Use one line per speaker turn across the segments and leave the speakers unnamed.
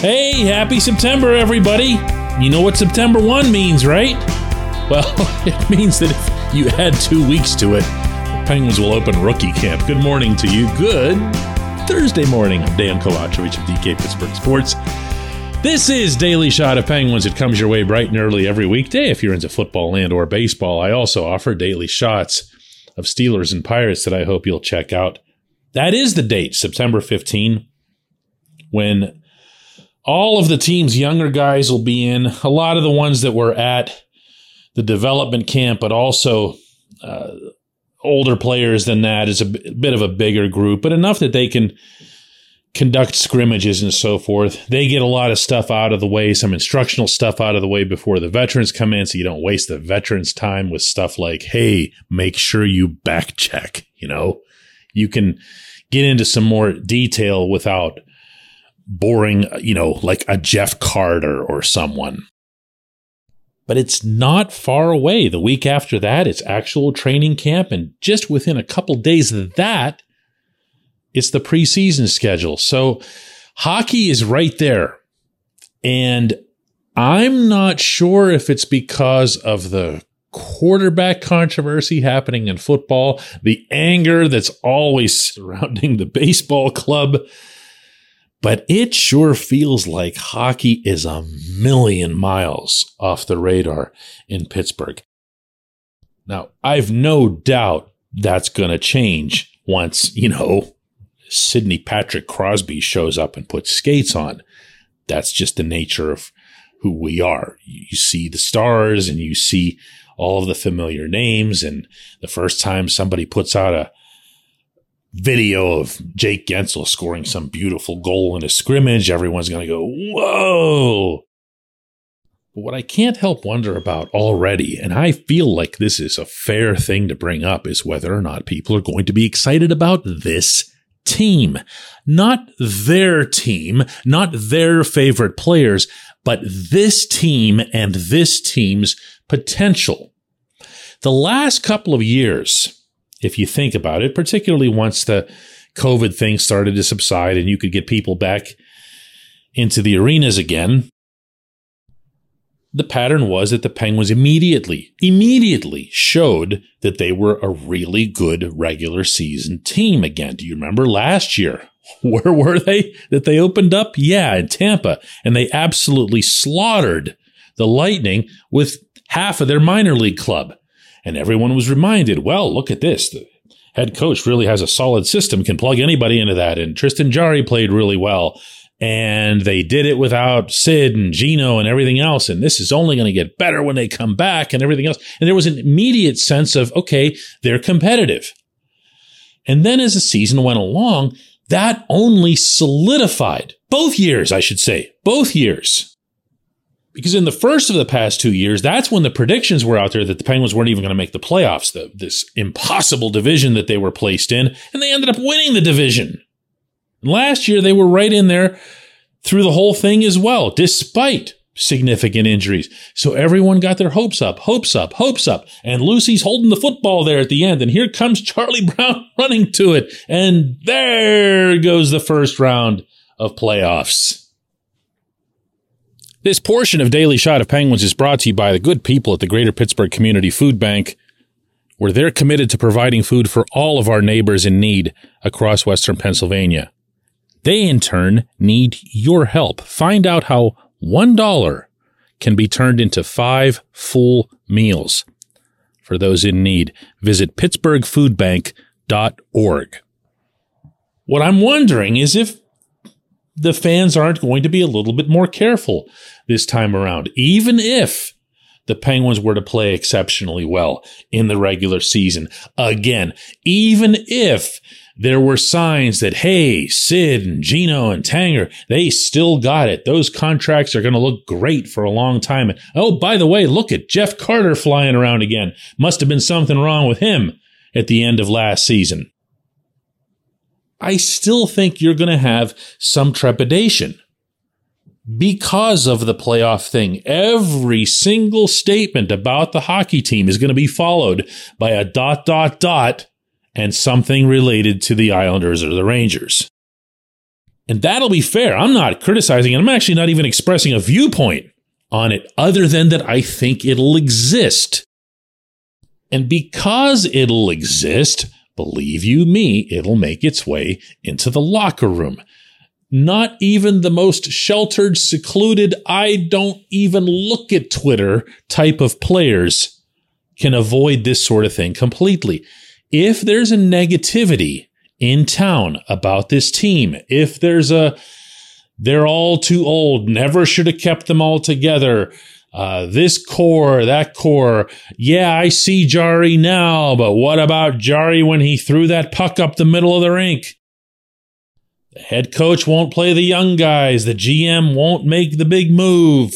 Hey, happy September, everybody. You know what September 1 means, right? Well, it means that if you add two weeks to it, the Penguins will open rookie camp. Good morning to you. Good Thursday morning. I'm Dan Kovacevic of DK Pittsburgh Sports. This is Daily Shot of Penguins. It comes your way bright and early every weekday if you're into football and or baseball. I also offer daily shots of Steelers and Pirates that I hope you'll check out. That is the date, September 15, when all of the team's younger guys will be in. A lot of the ones that were at the development camp, but also uh, older players than that is a b- bit of a bigger group, but enough that they can conduct scrimmages and so forth. They get a lot of stuff out of the way, some instructional stuff out of the way before the veterans come in, so you don't waste the veterans' time with stuff like, hey, make sure you back check. You know, you can get into some more detail without boring, you know, like a Jeff Carter or someone. But it's not far away. The week after that, it's actual training camp. And just within a couple days of that, it's the preseason schedule. So hockey is right there. And I'm not sure if it's because of the quarterback controversy happening in football, the anger that's always surrounding the baseball club but it sure feels like hockey is a million miles off the radar in Pittsburgh. Now, I've no doubt that's going to change once, you know, Sidney Patrick Crosby shows up and puts skates on. That's just the nature of who we are. You see the stars and you see all of the familiar names. And the first time somebody puts out a video of Jake Guentzel scoring some beautiful goal in a scrimmage, everyone's going to go, whoa. But what I can't help wonder about already, and I feel like this is a fair thing to bring up, is whether or not people are going to be excited about this team. Not their team, not their favorite players, but this team and this team's potential. The last couple of years, if you think about it, particularly once the COVID thing started to subside and you could get people back into the arenas again. The pattern was that the Penguins immediately, immediately showed that they were a really good regular season team again. Do you remember last year? Where were they that they opened up? Yeah, in Tampa. And they absolutely slaughtered the Lightning with half of their minor league club. And everyone was reminded, well, look at this. The head coach really has a solid system, can plug anybody into that. And Tristan Jarry played really well. And they did it without Sid and Gino and everything else. And this is only going to get better when they come back and everything else. And there was an immediate sense of, okay, they're competitive. And then as the season went along, that only solidified both years, I should say, both years. Because in the first of the past two years, that's when the predictions were out there that the Penguins weren't even going to make the playoffs, the, this impossible division that they were placed in, and they ended up winning the division. And last year, they were right in there through the whole thing as well, despite significant injuries. So everyone got their hopes up, hopes up, hopes up. And Lucy's holding the football there at the end. And here comes Charlie Brown running to it. And there goes the first round of playoffs. This portion of Daily Shot of Penguins is brought to you by the good people at the Greater Pittsburgh Community Food Bank, where they're committed to providing food for all of our neighbors in need across Western Pennsylvania. They, in turn, need your help. Find out how $1 can be turned into five full meals. For those in need, visit pittsburghfoodbank.org. What I'm wondering is if the fans aren't going to be a little bit more careful this time around, even if the Penguins were to play exceptionally well in the regular season. Again, even if there were signs that, hey, Sid and Gino and Tanger, they still got it. Those contracts are going to look great for a long time. And oh, by the way, look at Jeff Carter flying around again. Must have been something wrong with him at the end of last season. I still think you're going to have some trepidation because of the playoff thing. Every single statement about the hockey team is going to be followed by a dot, dot, dot, and something related to the Islanders or the Rangers. And that'll be fair. I'm not criticizing it. I'm actually not even expressing a viewpoint on it other than that I think it'll exist. And because it'll exist, believe you me, it'll make its way into the locker room. Not even the most sheltered, secluded, I don't even look at Twitter type of players can avoid this sort of thing completely. If there's a negativity in town about this team, if there's a, they're all too old, never should have kept them all together, uh, this core, that core. Yeah, I see Jarry now, but what about Jarry when he threw that puck up the middle of the rink? The head coach won't play the young guys. The GM won't make the big move.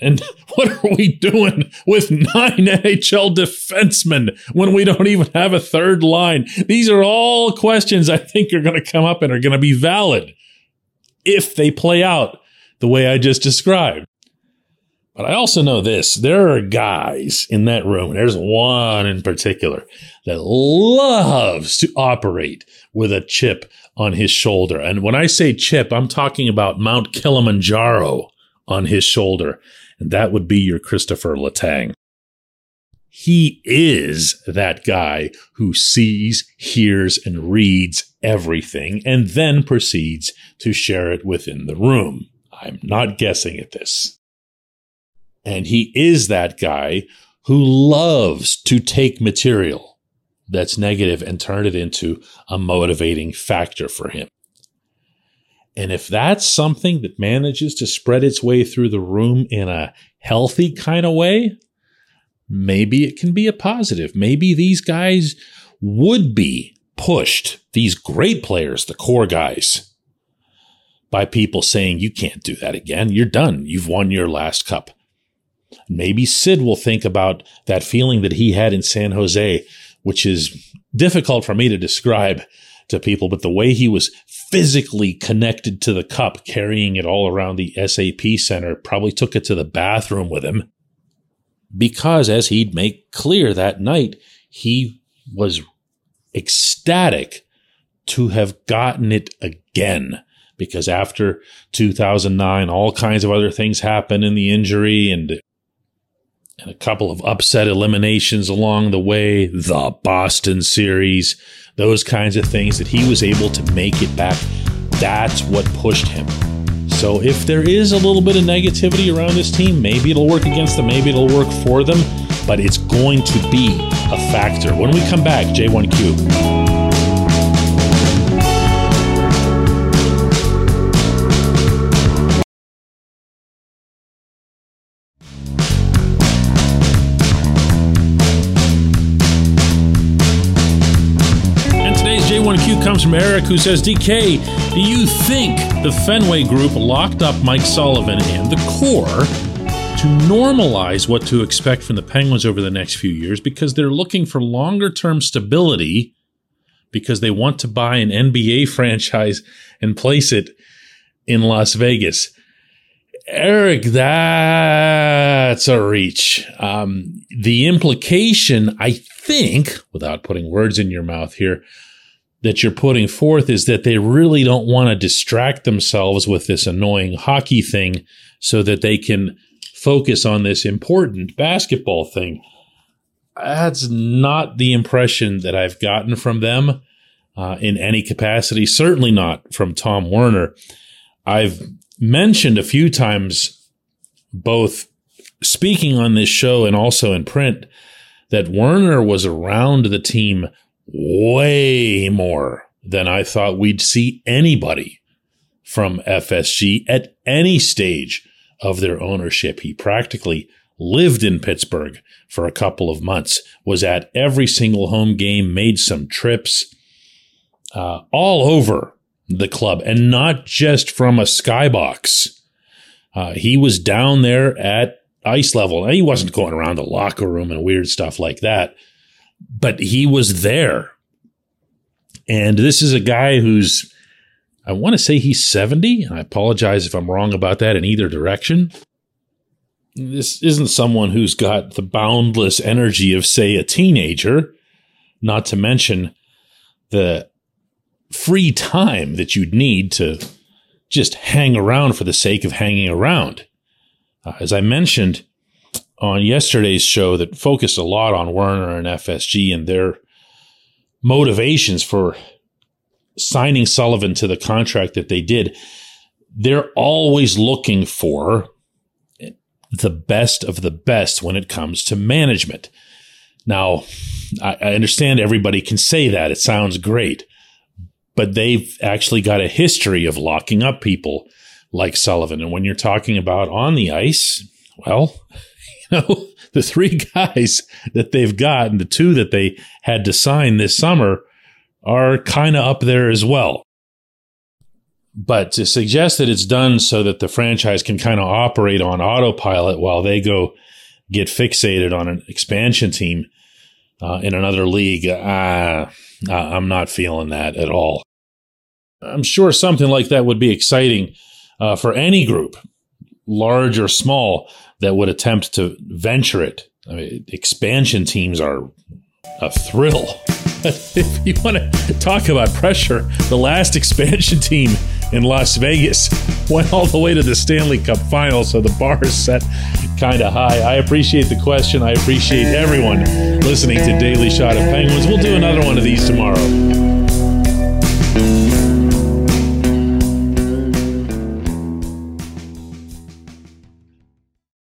And what are we doing with nine NHL defensemen when we don't even have a third line? These are all questions I think are going to come up and are going to be valid if they play out the way I just described. But I also know this there are guys in that room, there's one in particular that loves to operate with a chip on his shoulder. And when I say chip, I'm talking about Mount Kilimanjaro on his shoulder. And that would be your Christopher Letang. He is that guy who sees, hears, and reads everything and then proceeds to share it within the room. I'm not guessing at this. And he is that guy who loves to take material that's negative and turn it into a motivating factor for him. And if that's something that manages to spread its way through the room in a healthy kind of way, maybe it can be a positive. Maybe these guys would be pushed, these great players, the core guys, by people saying, you can't do that again. You're done. You've won your last cup. Maybe Sid will think about that feeling that he had in San Jose, which is difficult for me to describe to people, but the way he was physically connected to the cup, carrying it all around the SAP center, probably took it to the bathroom with him. Because, as he'd make clear that night, he was ecstatic to have gotten it again. Because after 2009, all kinds of other things happened in the injury and and a couple of upset eliminations along the way, the Boston series, those kinds of things that he was able to make it back. That's what pushed him. So if there is a little bit of negativity around this team, maybe it'll work against them, maybe it'll work for them, but it's going to be a factor. When we come back, J1Q. From Eric who says, DK, do you think the Fenway Group locked up Mike Sullivan and the core to normalize what to expect from the Penguins over the next few years because they're looking for longer term stability because they want to buy an NBA franchise and place it in Las Vegas? Eric, that's a reach. Um, the implication, I think, without putting words in your mouth here, that you're putting forth is that they really don't want to distract themselves with this annoying hockey thing so that they can focus on this important basketball thing. That's not the impression that I've gotten from them uh, in any capacity, certainly not from Tom Werner. I've mentioned a few times, both speaking on this show and also in print, that Werner was around the team way more than I thought we'd see anybody from FSG at any stage of their ownership. He practically lived in Pittsburgh for a couple of months, was at every single home game, made some trips uh, all over the club, and not just from a skybox. Uh, he was down there at ice level. and He wasn't going around the locker room and weird stuff like that but he was there. And this is a guy who's, I want to say he's 70. And I apologize if I'm wrong about that in either direction. This isn't someone who's got the boundless energy of, say, a teenager, not to mention the free time that you'd need to just hang around for the sake of hanging around. Uh, as I mentioned on yesterday's show, that focused a lot on Werner and FSG and their motivations for signing Sullivan to the contract that they did. They're always looking for the best of the best when it comes to management. Now, I, I understand everybody can say that. It sounds great. But they've actually got a history of locking up people like Sullivan. And when you're talking about on the ice, well, know, the three guys that they've got and the two that they had to sign this summer are kind of up there as well. But to suggest that it's done so that the franchise can kind of operate on autopilot while they go get fixated on an expansion team uh, in another league, uh, I'm not feeling that at all. I'm sure something like that would be exciting uh, for any group, large or small, that would attempt to venture it. I mean, expansion teams are a thrill. if you want to talk about pressure, the last expansion team in Las Vegas went all the way to the Stanley Cup final, so the bar is set kind of high. I appreciate the question. I appreciate everyone listening to Daily Shot of Penguins. We'll do another one of these tomorrow.